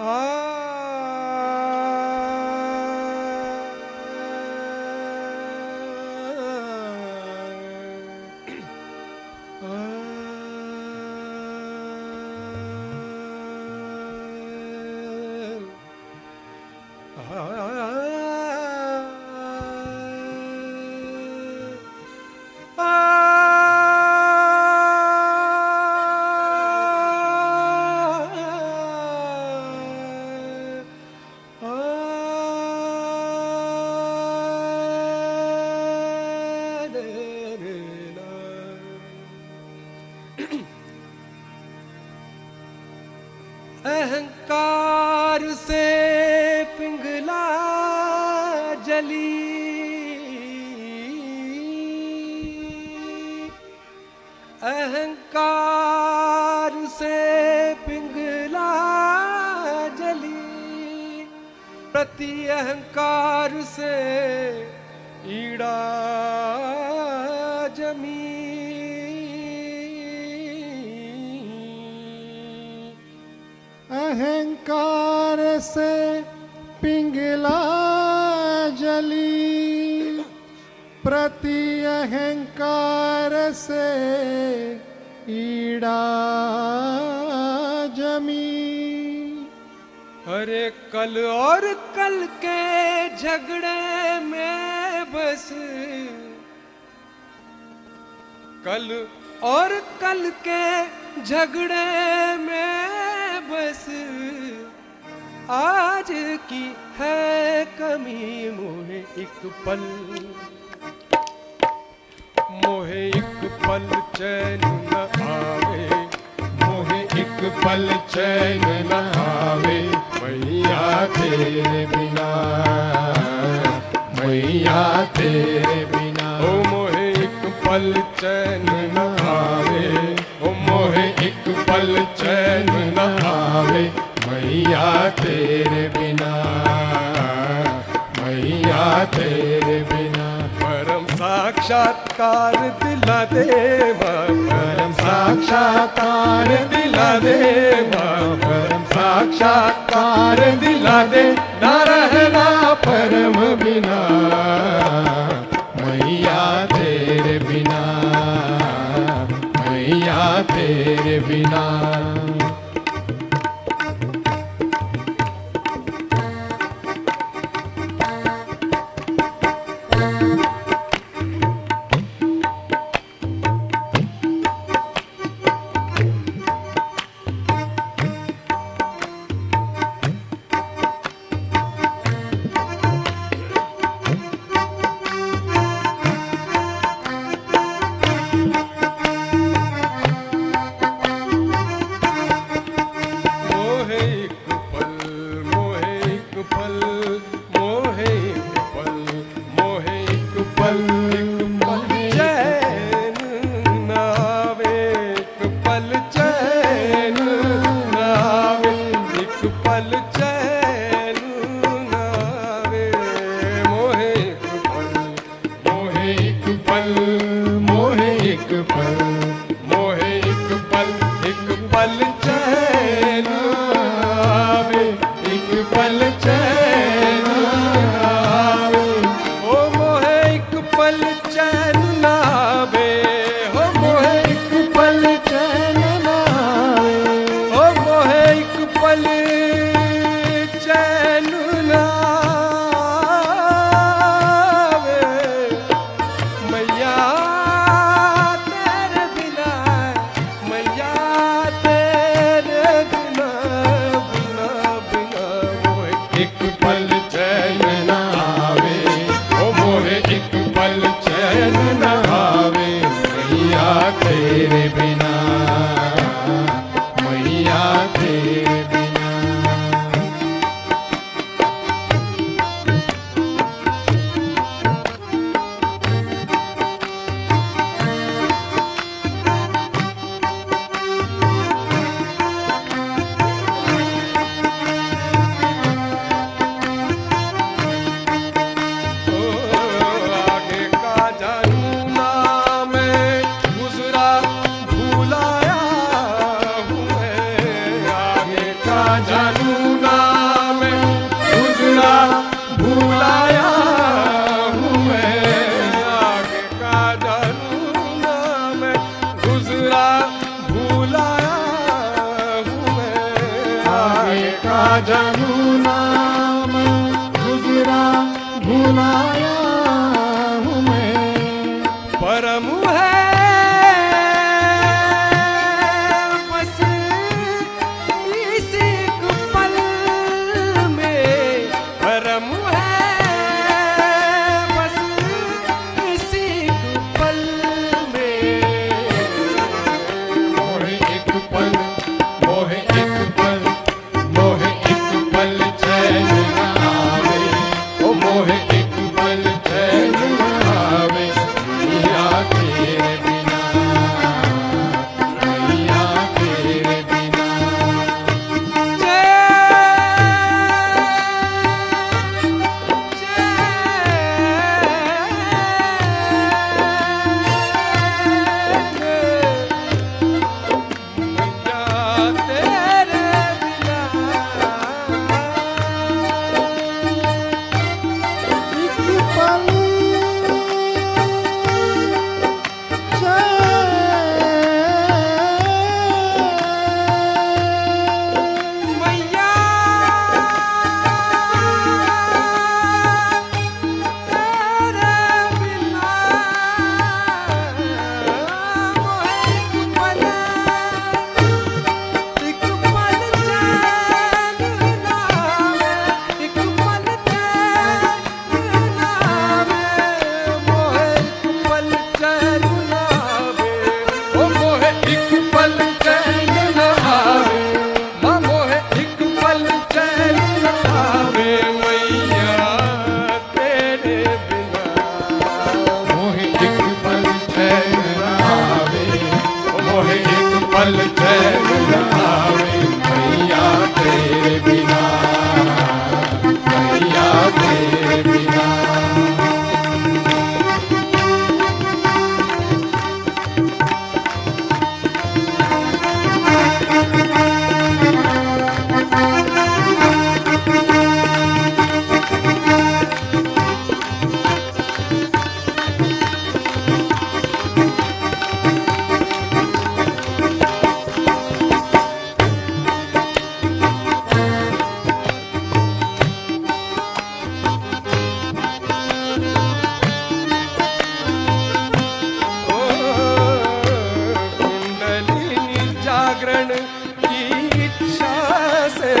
अहंकार अहंकार से पिंगला जली। प्रति अहंकार से ईड़ा जमी। प्रति अहंकार से ईड़ा जमी। अरे कल और कल के झगड़े में बस। कल और कल के झगड़े में बस। आज की है कमी मोहे एक पल। मोहे एक पल चैन न आवे। मोहे एक पल चैन न आवे। मैया तेरे बिना। मैया तेरे बिना। ओ मोहे एक पल चैन न आवे। ओ मोहे एक पल चैन न आवे। मैया तेरे बिना। मैया तेरे बिना। साक्षात्कार दिला दे परम साक्षात्कार दिला दे परम साक्षात्कार दिला दे न रहना परम बिना। मैया तेरे बिना। मैया तेरे बिना।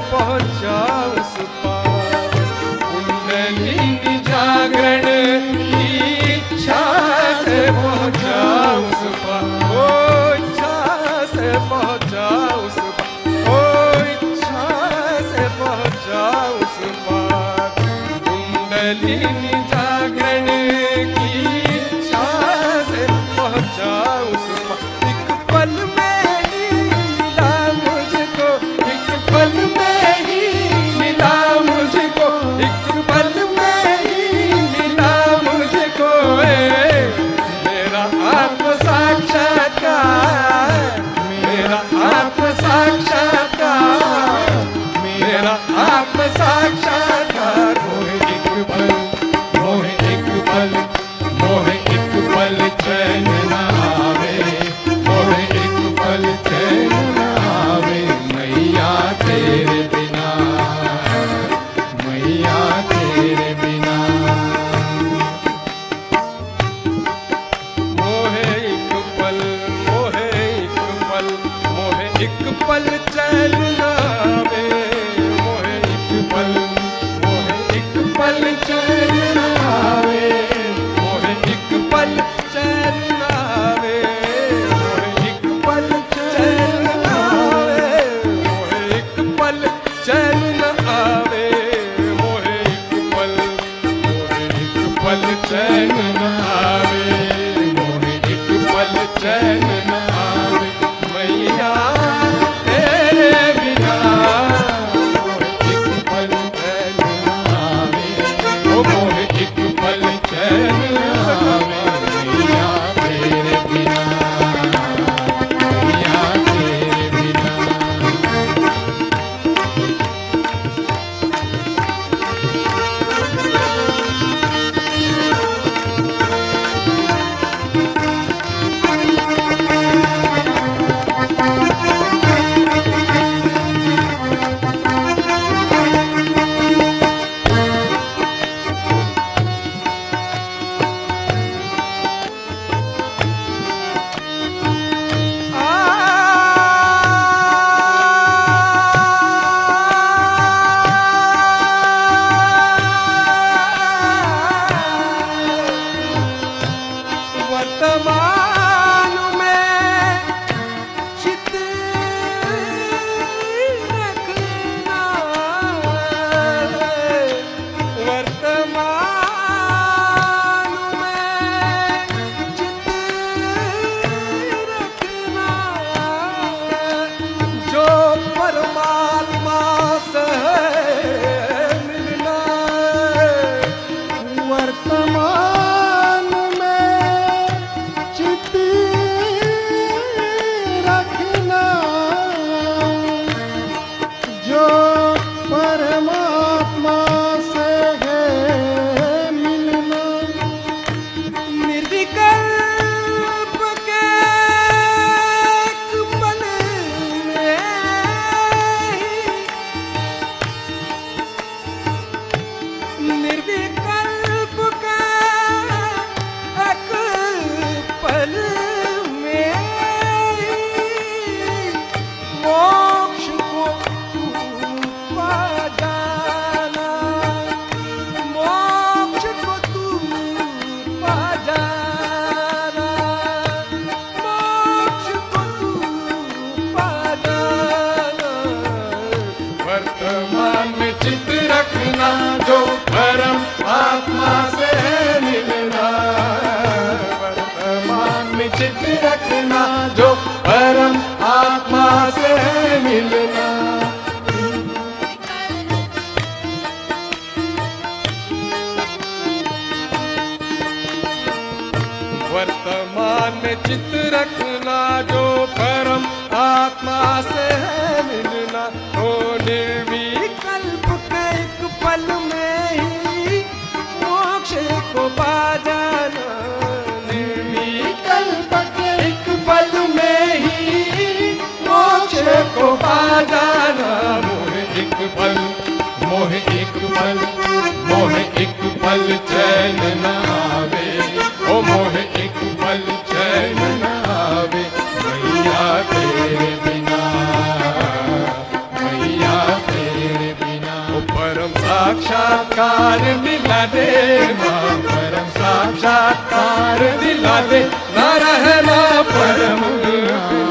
पहुँचा चल चल परम आत्मा से मिलना, वर्तमान में चित रखना, जो परम आत्मा से मिलना। वर्तमान में चित रखना, जो परम आत्मा से मिलना। जाना मोह एक पल, मोह एक पल, मोह एक पल चैन न ओ मोह एक पल चैन न मैया तेरे बिना, मैया तेरे बिना। ओ परम साक्षात्कार मिला दे, माँ, परम साक्षात्कार दिला दे ना रहना परम बिना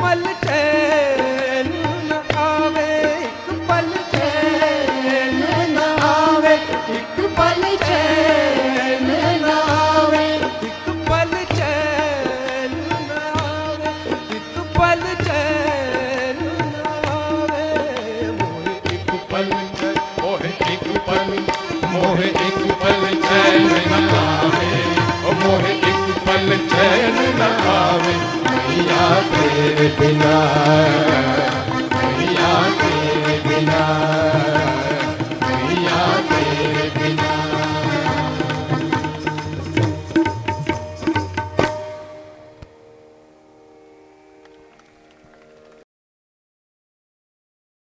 पल चैन न आवे, एक पल चैन न आवे, एक पल चैन न आवे, एक पल चैन न आवे, एक पल चैन न आवे। मोहे एक पल चैन, मोहे एक पल, मोहे एक पल चैन न आवे। मोहे एक पल चैन न आवे। मैया तेरे बिना